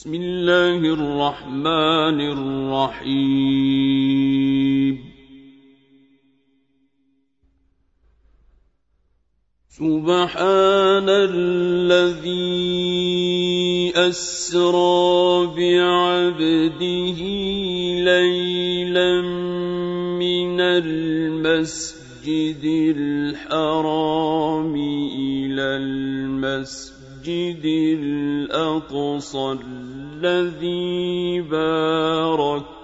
بسم الله الرحمن الرحيم. سبحان الذي أسرى بعبده ليلا من المسجد الحرام إلى المسجد الأقصى الذي باركنا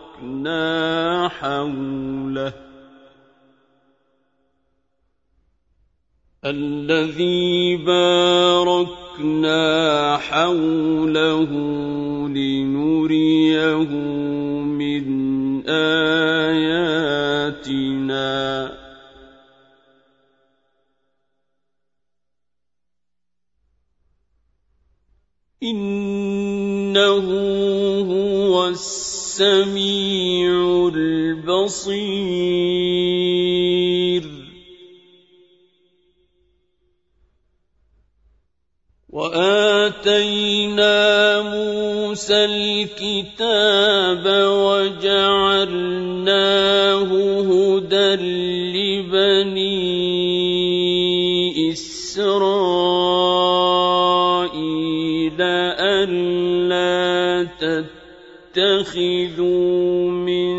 حوله. الذي باركنا حوله لنريه إنه هو السميع البصير. وآتينا موسى الكتاب وجعلناه هدى لبني إسرائيل. تتخذوا من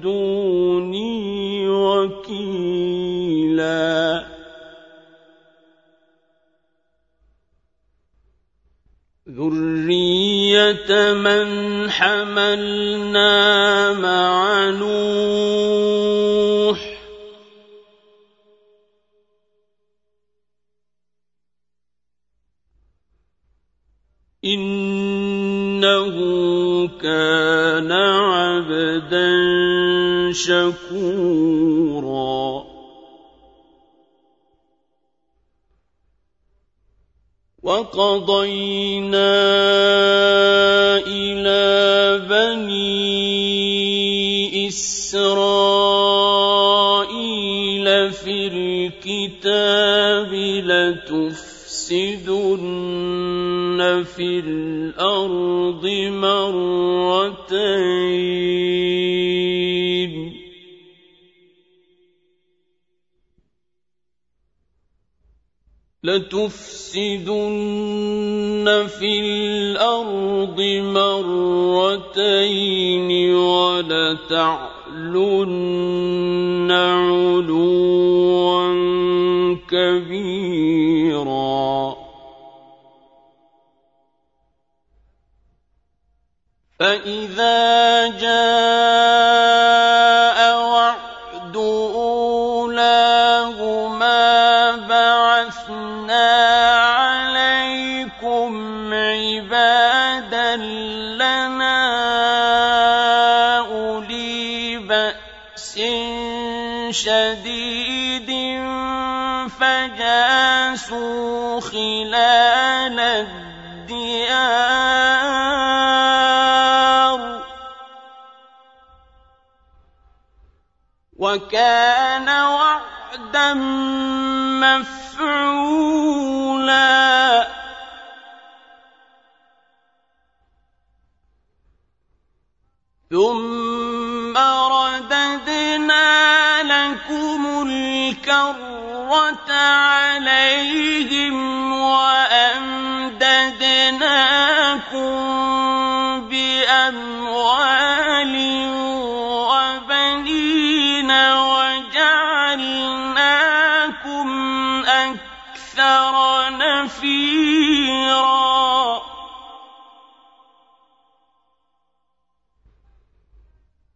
دوني وكيلا. ذرية من حملنا مع نوح شكورا. وقضينا إلى بني إسرائيل في الكتاب لتفسدن في الأرض مرتين. لتفسدن في الأرض مرتين ولتعلن علوا كبيرا. فإذا جاء مفعولا. ثم رددنا لكم الكرة عليهم وأمددناكم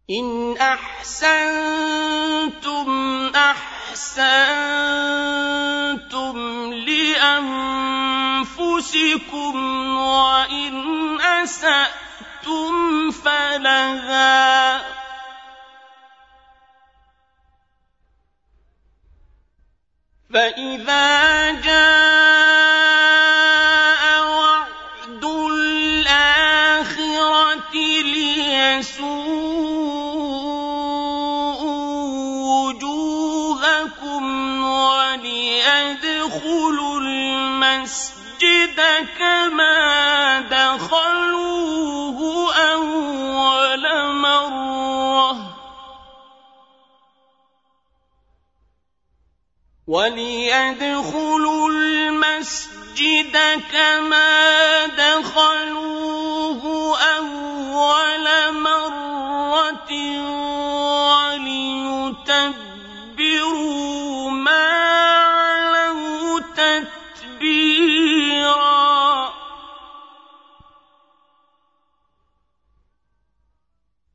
إن أحسنتم أحسنتم لأنفسكم وإن أسأتم فلها فإذا جاء كما دخلوه أول مرة وليدخلوا المسجد كما دخلوه أول مرة وليتبعوا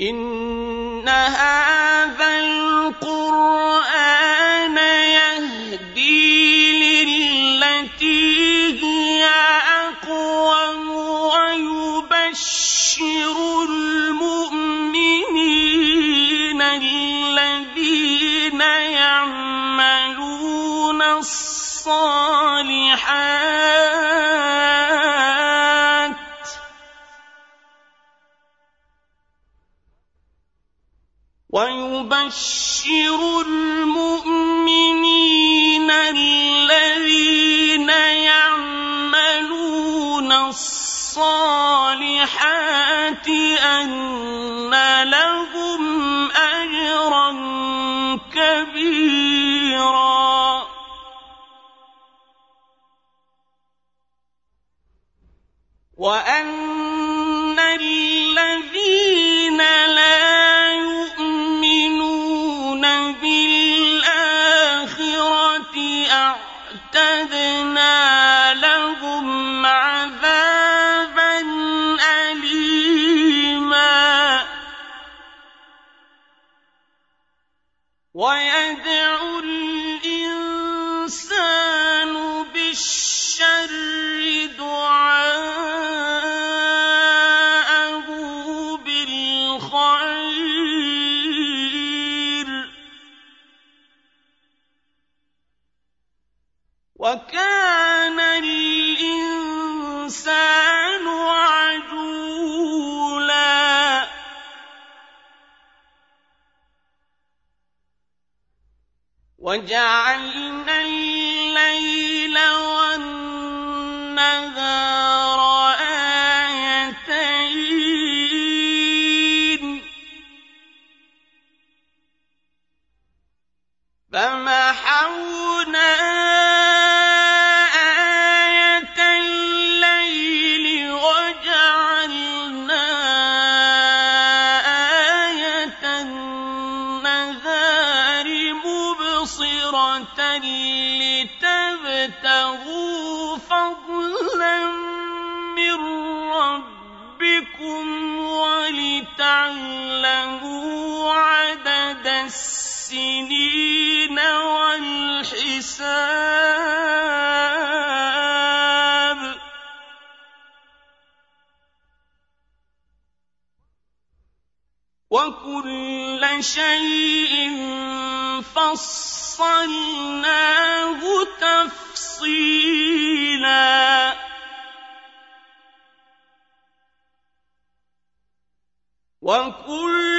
ان هذا القران يهدي للتي هي اقوم ويبشر الصالحات ويبشر المؤمنين تعلموا عدد السنين والحساب وكل شيء فصلناه تفصيلا وكل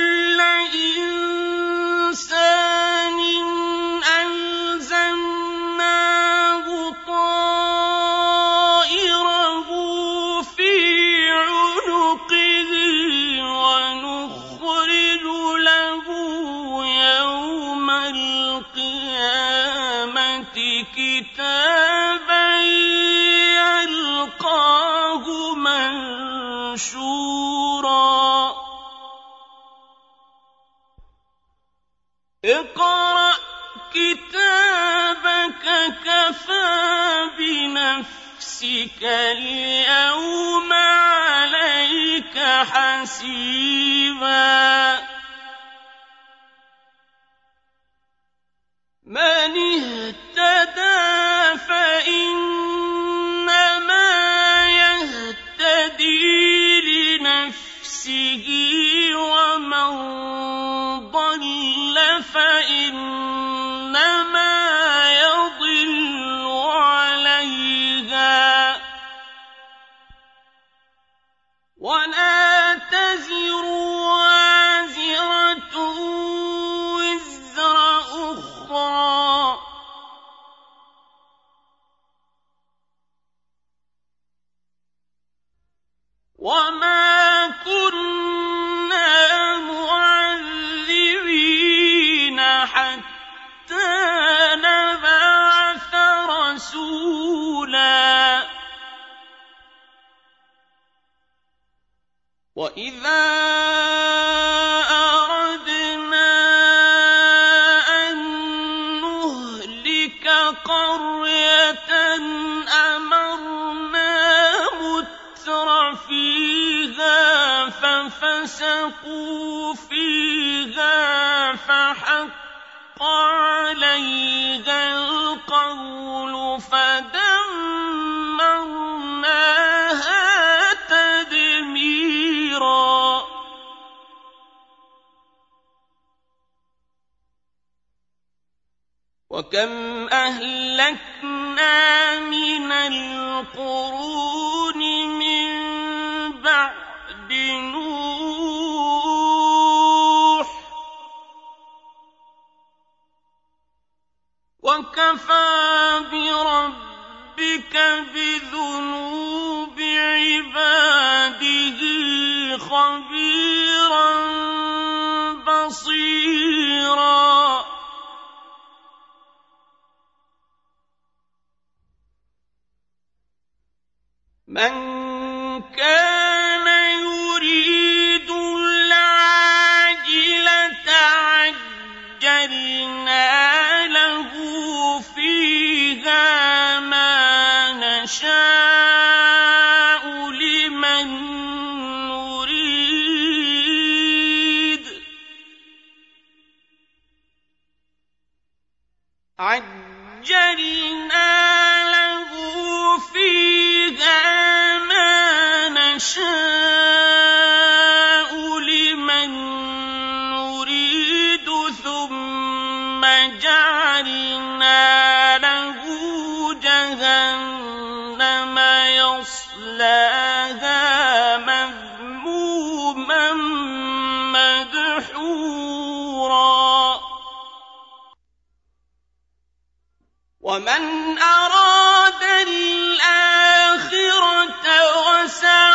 كفى بنفسك اليوم عليك حسيبا. من اهتدى وإذا أردنا أن نهلك قرية أمرنا متر فيها ففسقوا فيها فحق وكم أهلكنا من القرون من بعد نوح وكفى بربك بذنوب عباده خبيرا ăn ومن أراد الآخرة وسعى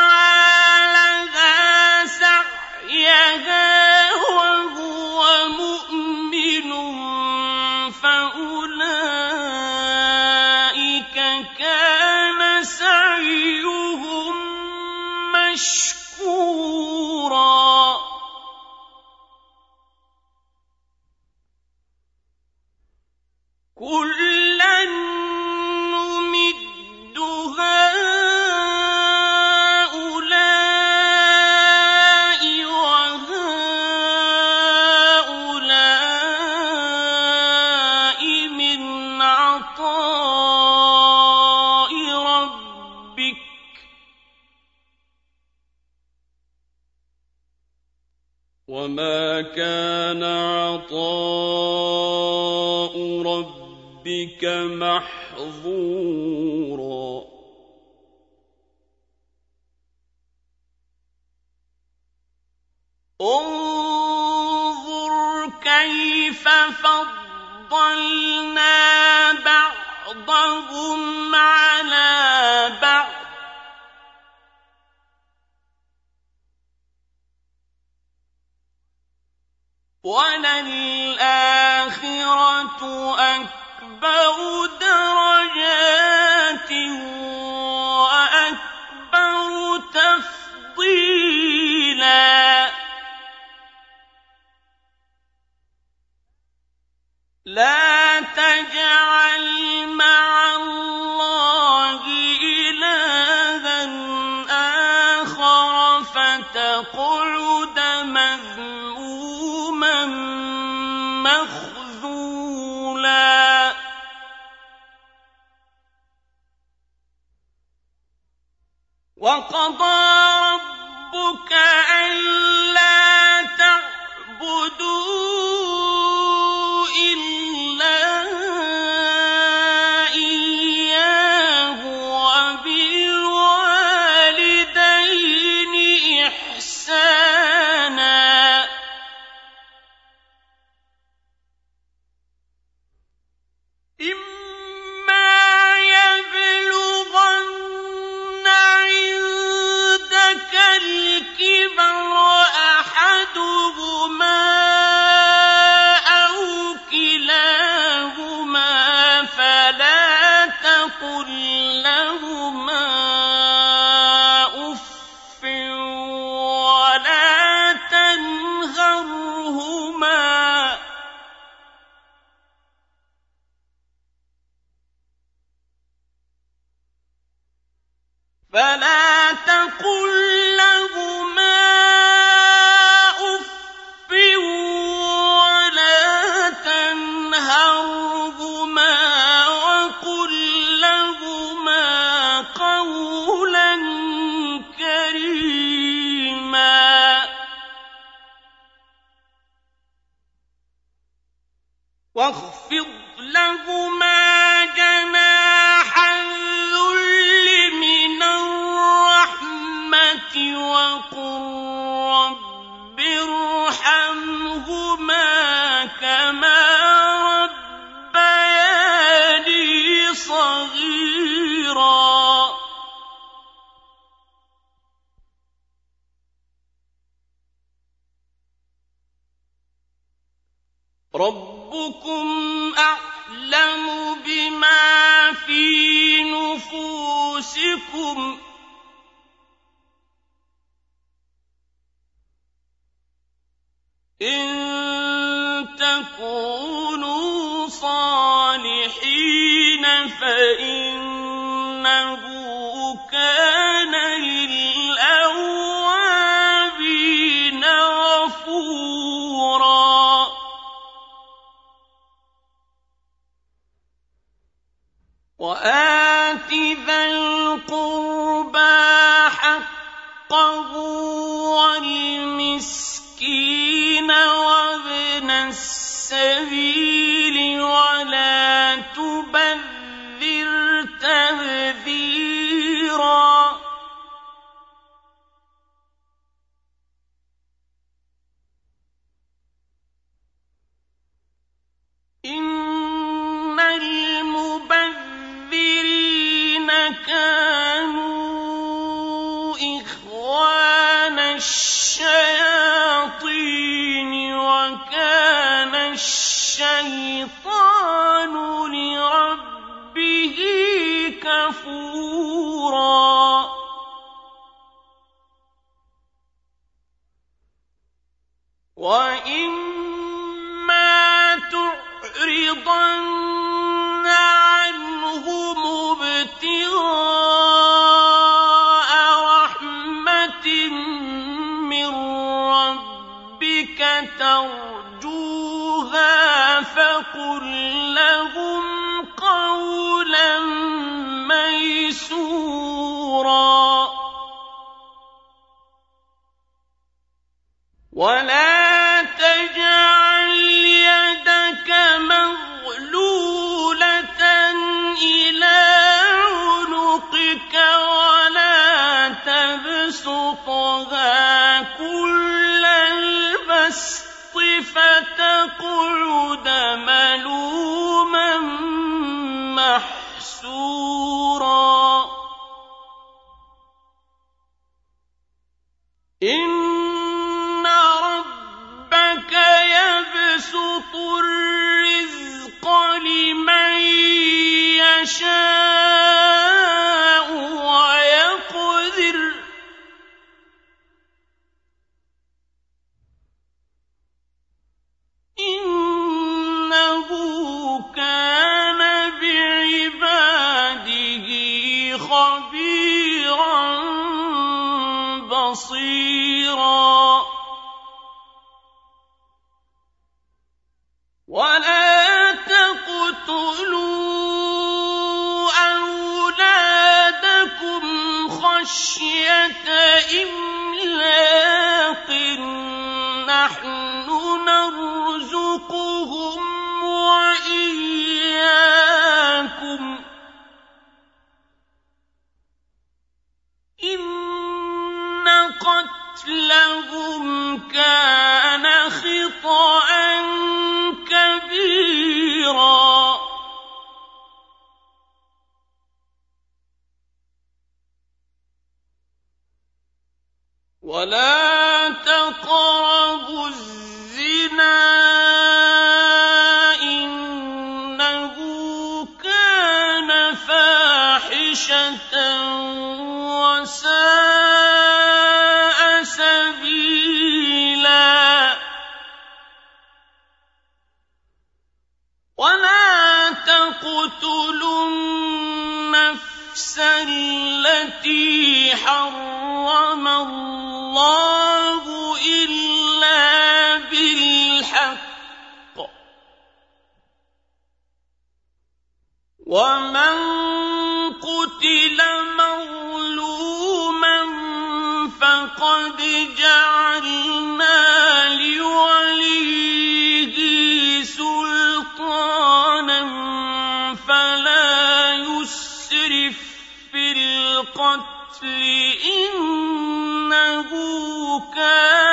كَانَ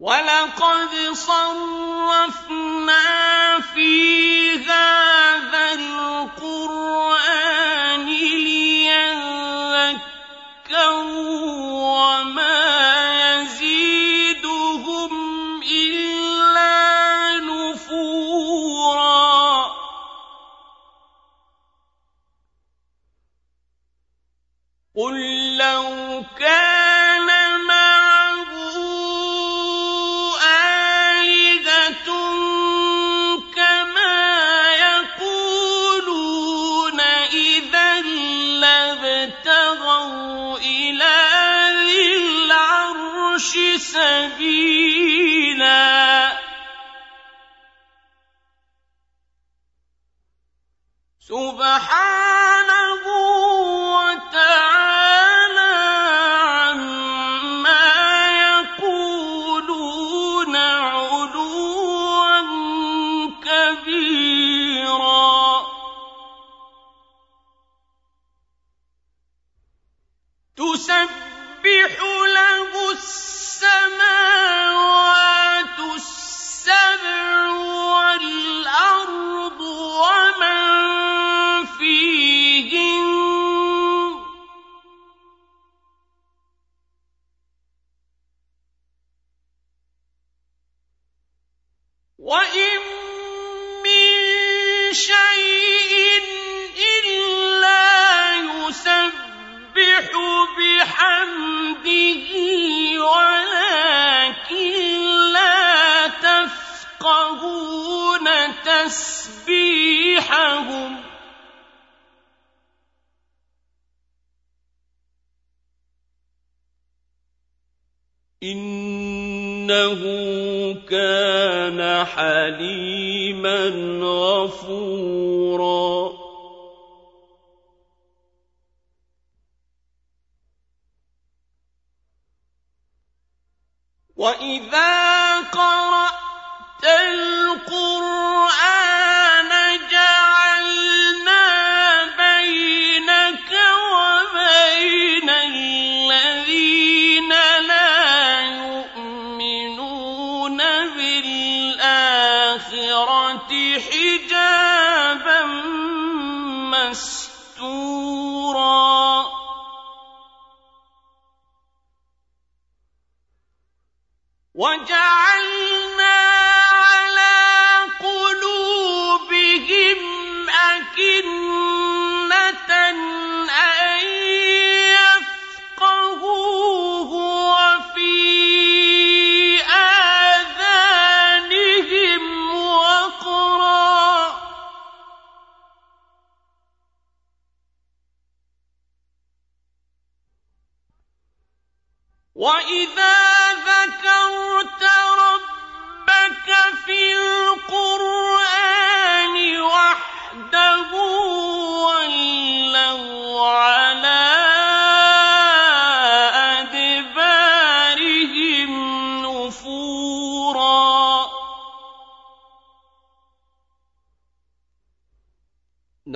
وَلَقَدْ صَرَّفْنَا فِي هَٰذَا تَسْبِيحَهُمْ ۗ إِنَّهُ كَانَ حَلِيمًا غَفُورًا. وَإِذَا قَرَأْتَ الْقُرْآنَ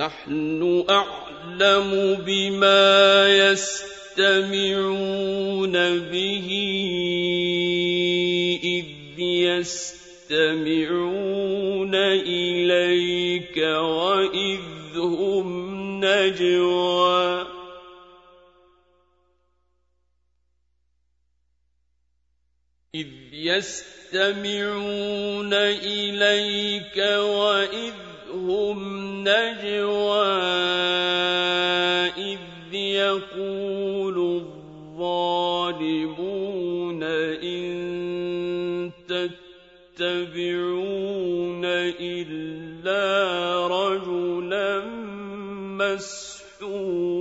نَّحْنُ أَعْلَمُ بِمَا يَسْتَمِعُونَ بِهِ إِذْ يَسْتَمِعُونَ إِلَيْكَ وَإِذْ هُمْ نَجْوَىٰ. إِذْ الظَّالِمُونَ إِن إِلَّا رَجُلًا مَّسْحُورًا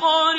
خلق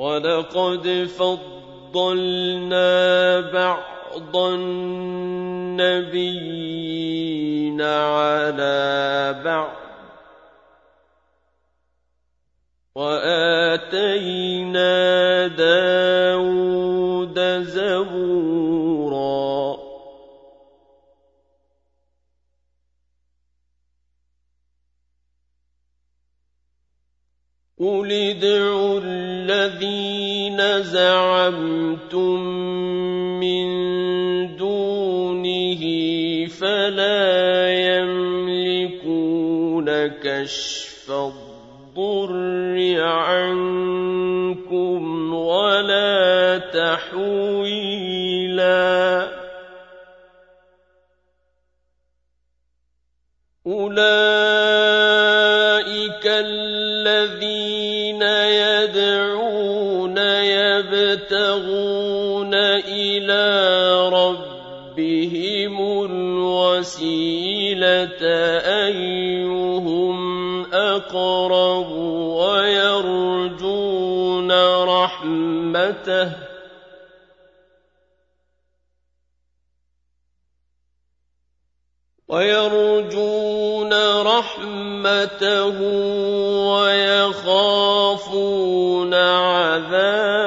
ولقد فضلنا بعض النبيين على بعض وآتينا داود زبورا قل ادعوا الذين زعمتم من دونه فلا يملكون كشف الضر عنكم ولا تحويلا أولئك الوسيلة أيهم أقرب ويرجون رحمته ويرجون رحمته ويخافون عذابه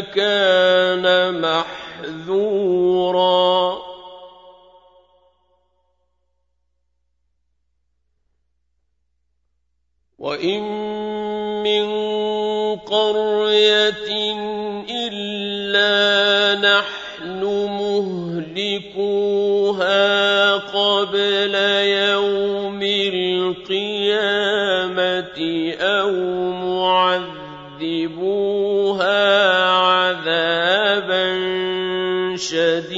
كان محذورا. وإن من قرية إلا نحن مهلكوها قبل يوم القيامة أو معذبوها شديد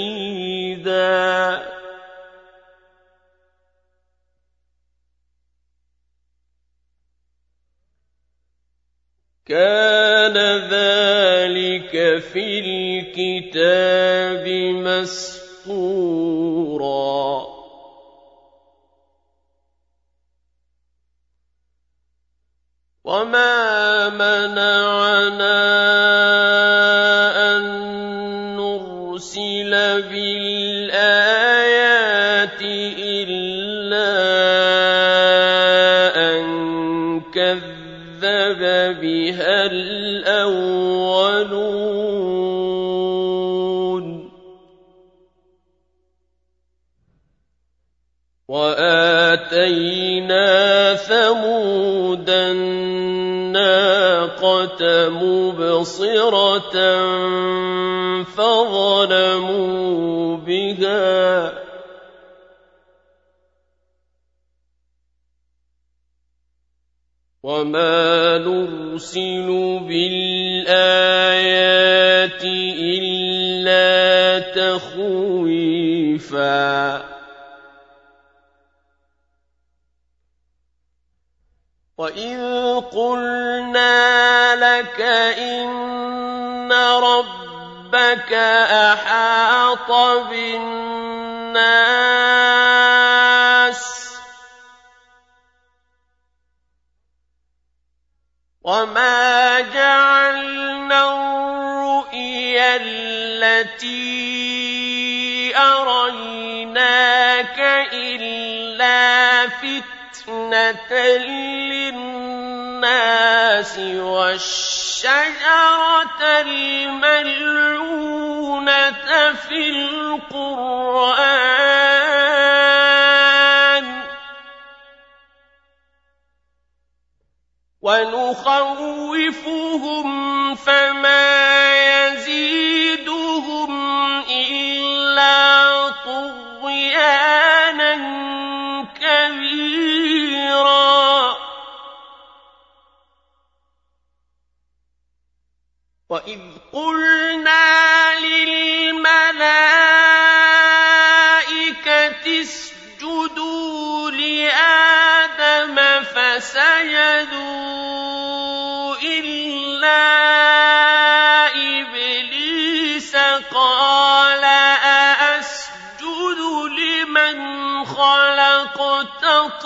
في القرآن ونخوفهم فما يزيدهم إلا طغيانا كبيرا وإذ قلنا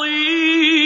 عطير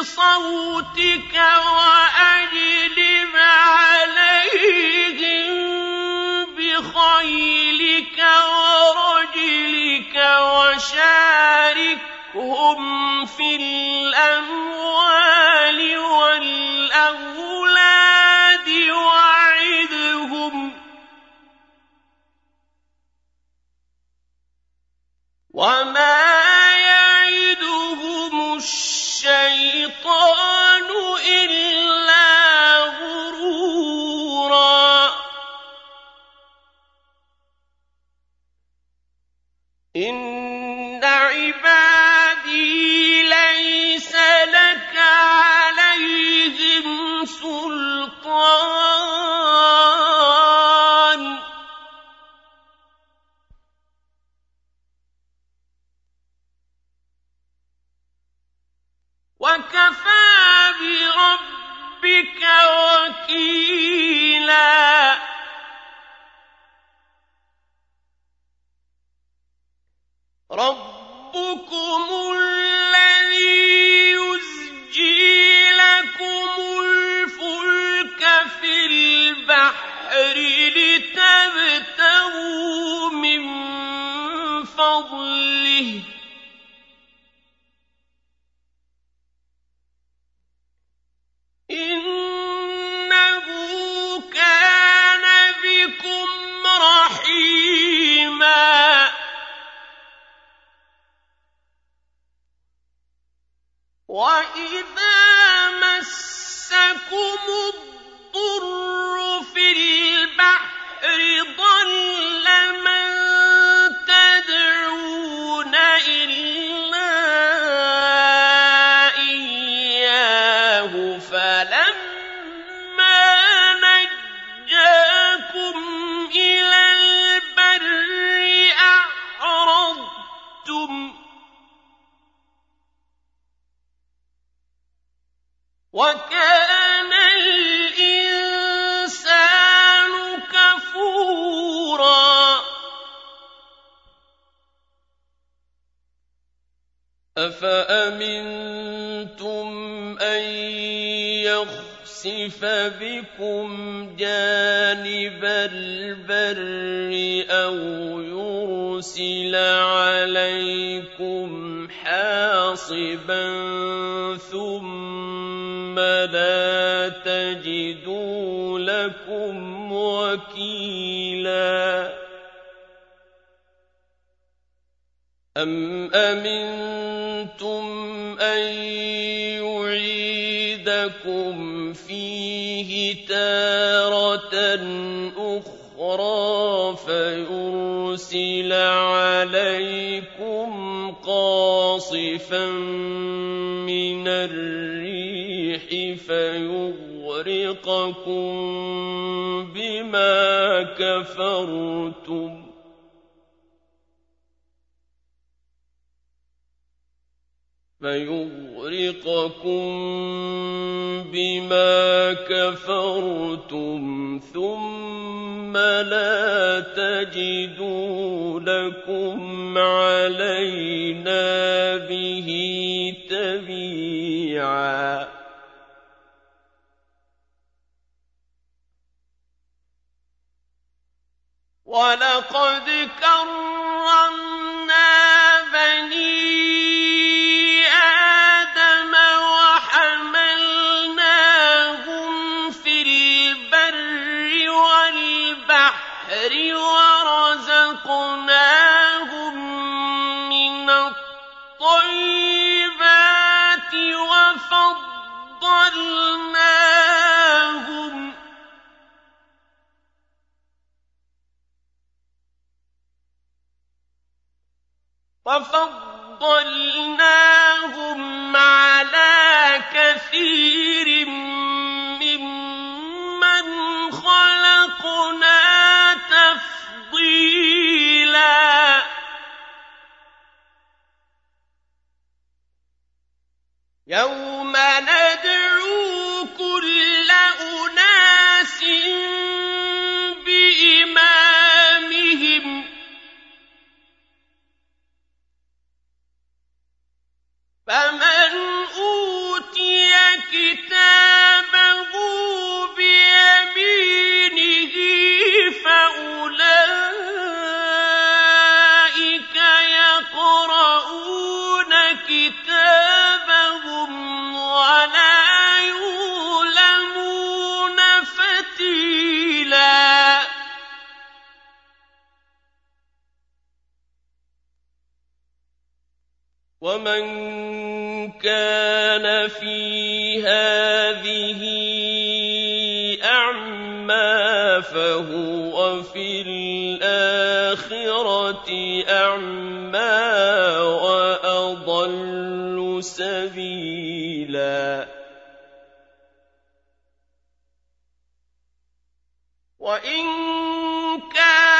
بصوتك وأجلب عليهم بخيلك ورجلك وشاركهم في الأموال والأولاد وعدهم. وما الشيطان إلا وَكَانَ الْإِنسَانُ كَفُورًا. أَفَأَمِنتُمْ أَن يَخْسِفَ بِكُمْ جَانِبَ الْبَرِّ أَوْ يُرْسِلَ عَلَيْكُمْ حَاصِبًا وَكِيلًا أَمْ أَمِنتُمْ أَن يُعِيدَكُمْ فِيهِ تَارَةً أُخْرَىٰ فَيُرْسِلَ عَلَيْكُمْ قَاصِفًا مِّنَ الرِّيحِ فَيُغْرِقَكُم بِمَا كَفَرْتُمْ فَيُغْرِقَكُم بِمَا كَفَرْتُمْ ثُمَّ لَا تَجِدُوا لَكُمْ عَلَيْنَا بِهِ تَبِيعًا وَلَقَدْ كَرَّمْنَا بَنِي وَفَضَّلْنَاهُمْ عَلَىٰ كَثِيرٍ مِّمَّنْ خَلَقْنَا تَفْضِيلًا. يَوْمَ نَدْعُو وهو في الآخرة أعمى وأضل سبيلا وإن كان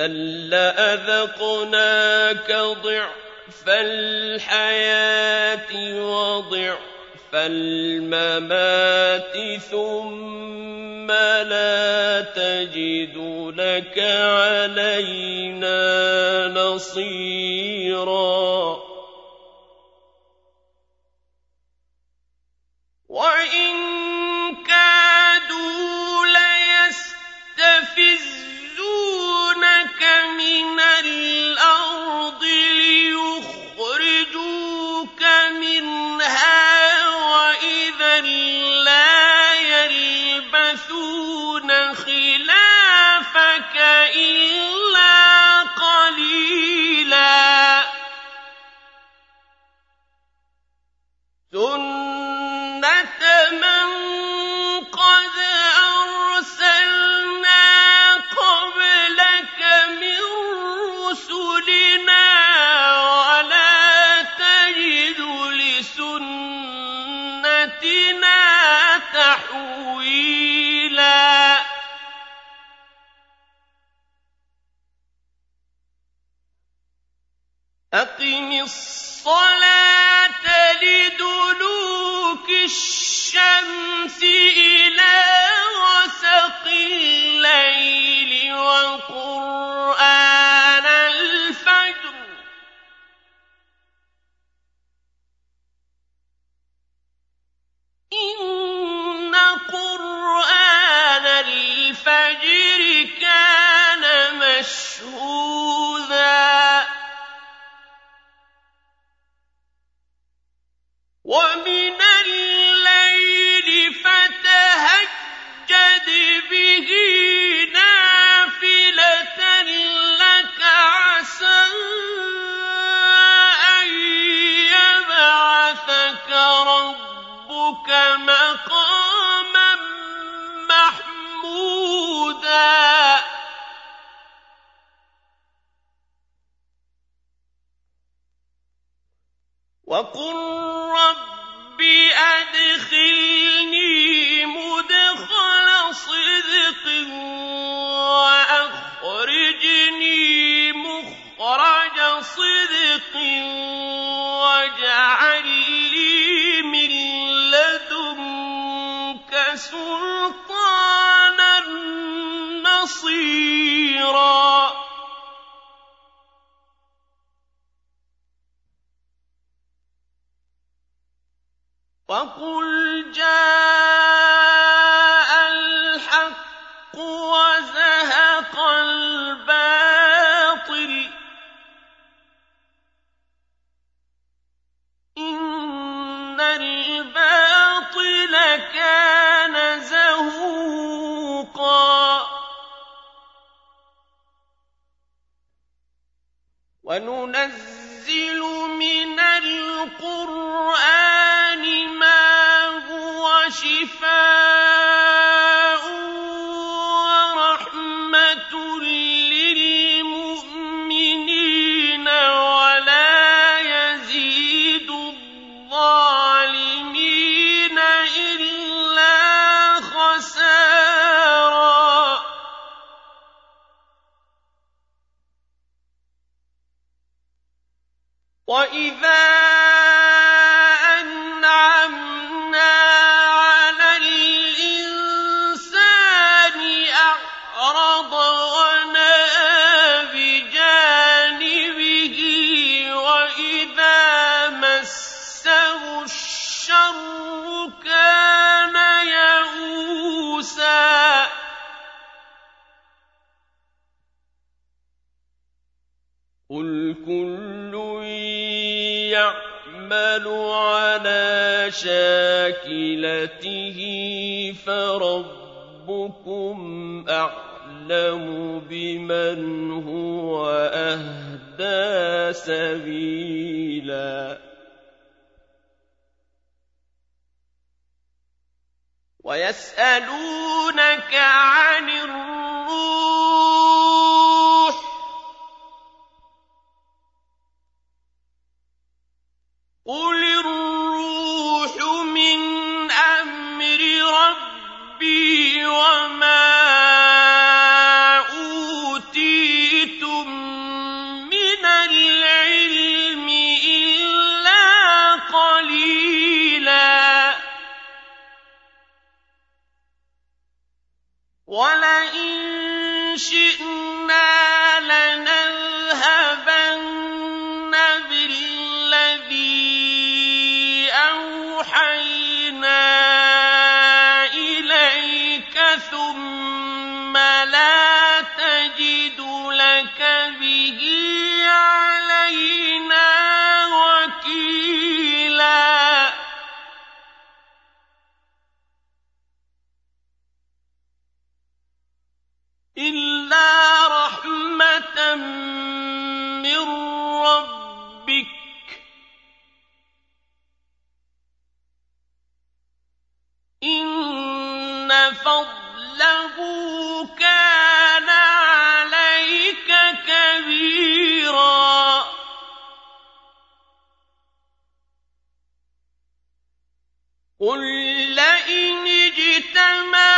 إذا لأذقناك ضعف الحياة وضعف الممات ثم لا تجد لك علينا نصيراً الصلاة لدلوك الشمس إلى غسق الليل شَاكِلَتِهِ فَرَبُّكُمْ أَعْلَمُ بِمَنْ هُوَ أَهْدَىٰ سَبِيلًا وَيَسْأَلُونَكَ عَنِ قل لئن اجتمع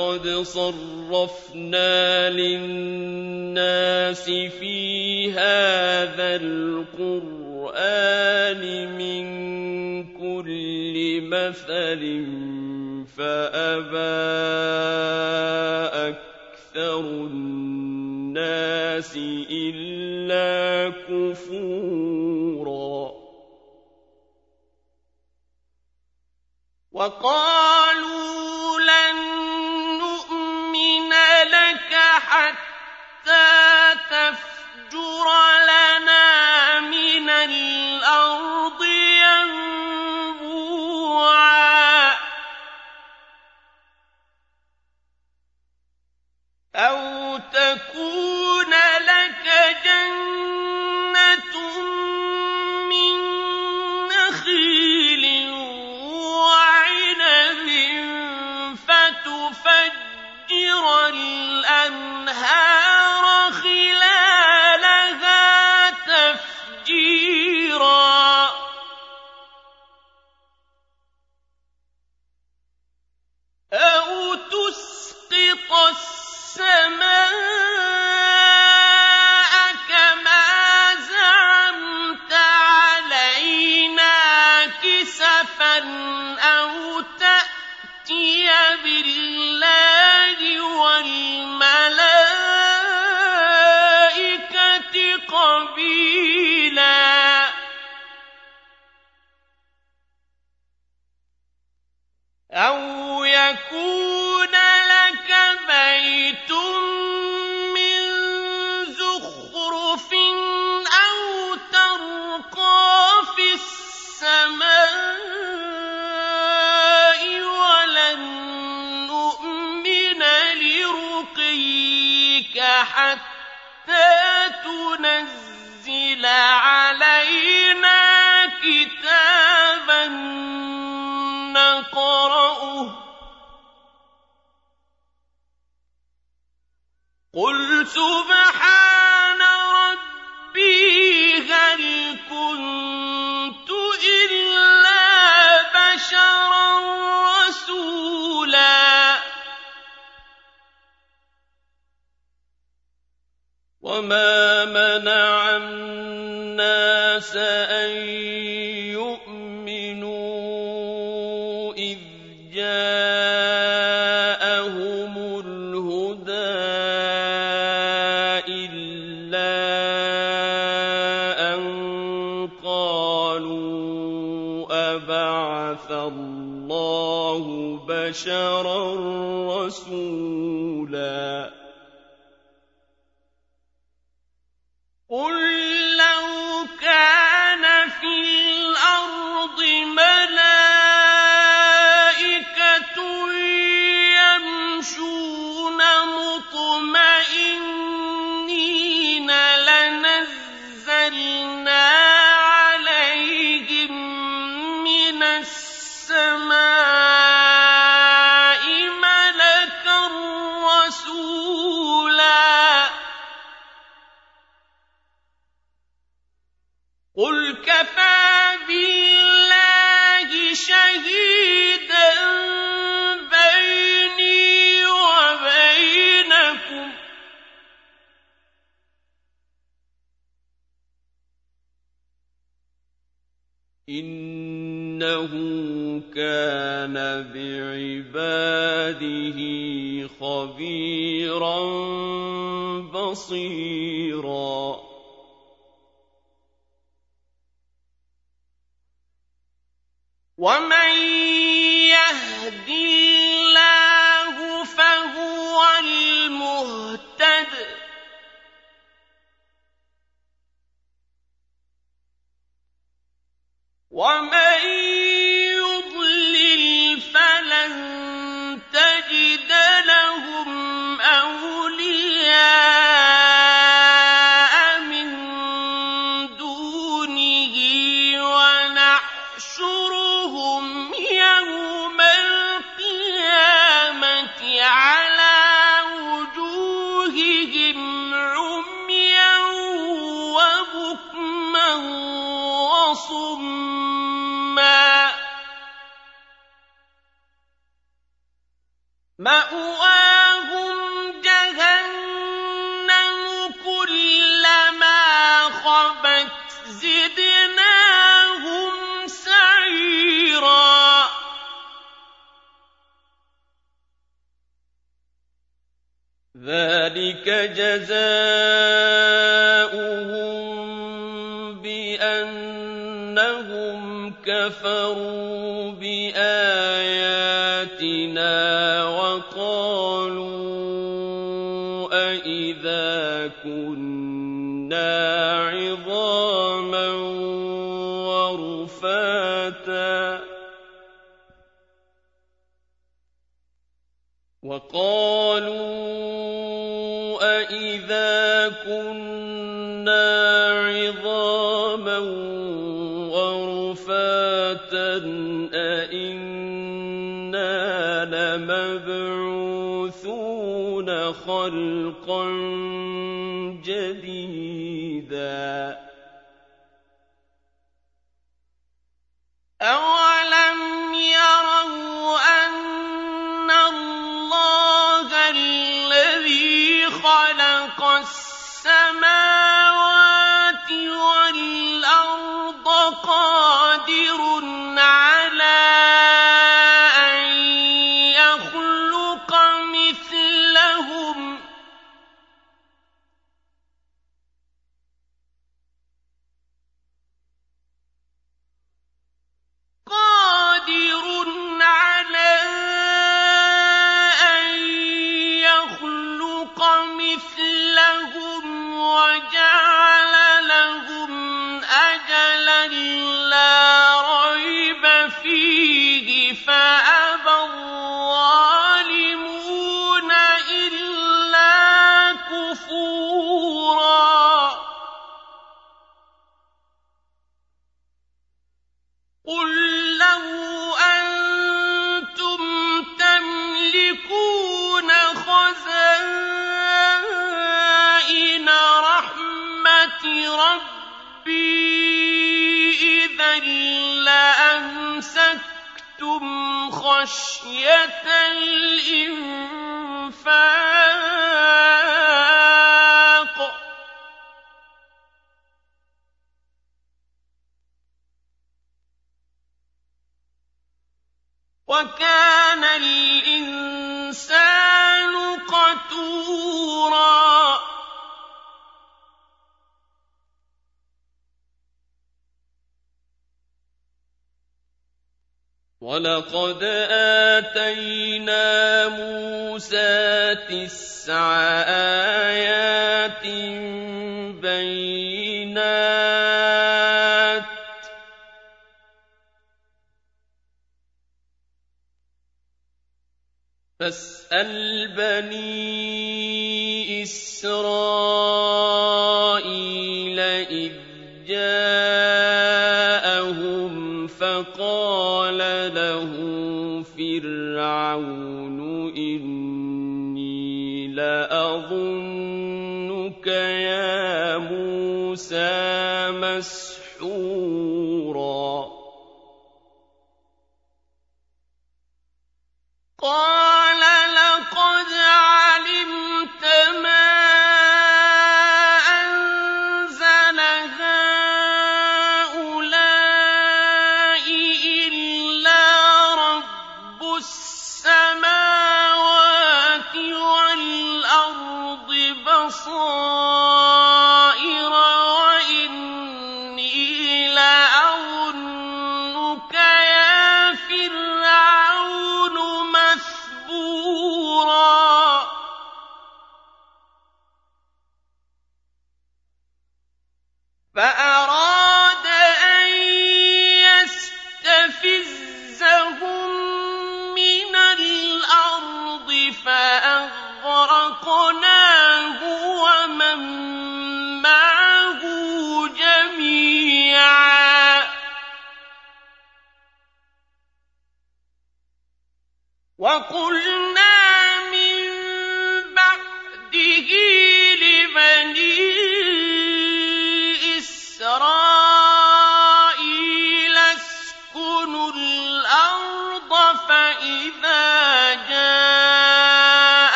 وَلَقَدْ صَرَّفْنَا لِلنَّاسِ فِي هَٰذَا الْقُرْآنِ مِن كُلِّ مَثَلٍ فَأَبَىٰ أَكْثَرُ النَّاسِ إِلَّا كُفُورًا. وَقَالُوا لَن أُوتِيَ بِاللَّهِ وَالْمَلَائِكَةِ قَبِيلًا أَوْ يَكُونَ قل سبحان ربي هل كنت إلا بشرا رسولا. وما منع الناس أن بشرا رسولا. قل كفى أَإِذَا كُنَّا عِظَامًا وَرُفَاتًا أَإِنَّا لَمَبْعُوثُونَ خَلْقًا جَدِيدًا 心。ولقد آتينا موسى تسع آيات بينات فاسأل بني إسرائيل إذ جاءوا له فرعون إني لأظنك يا موسى مسحورا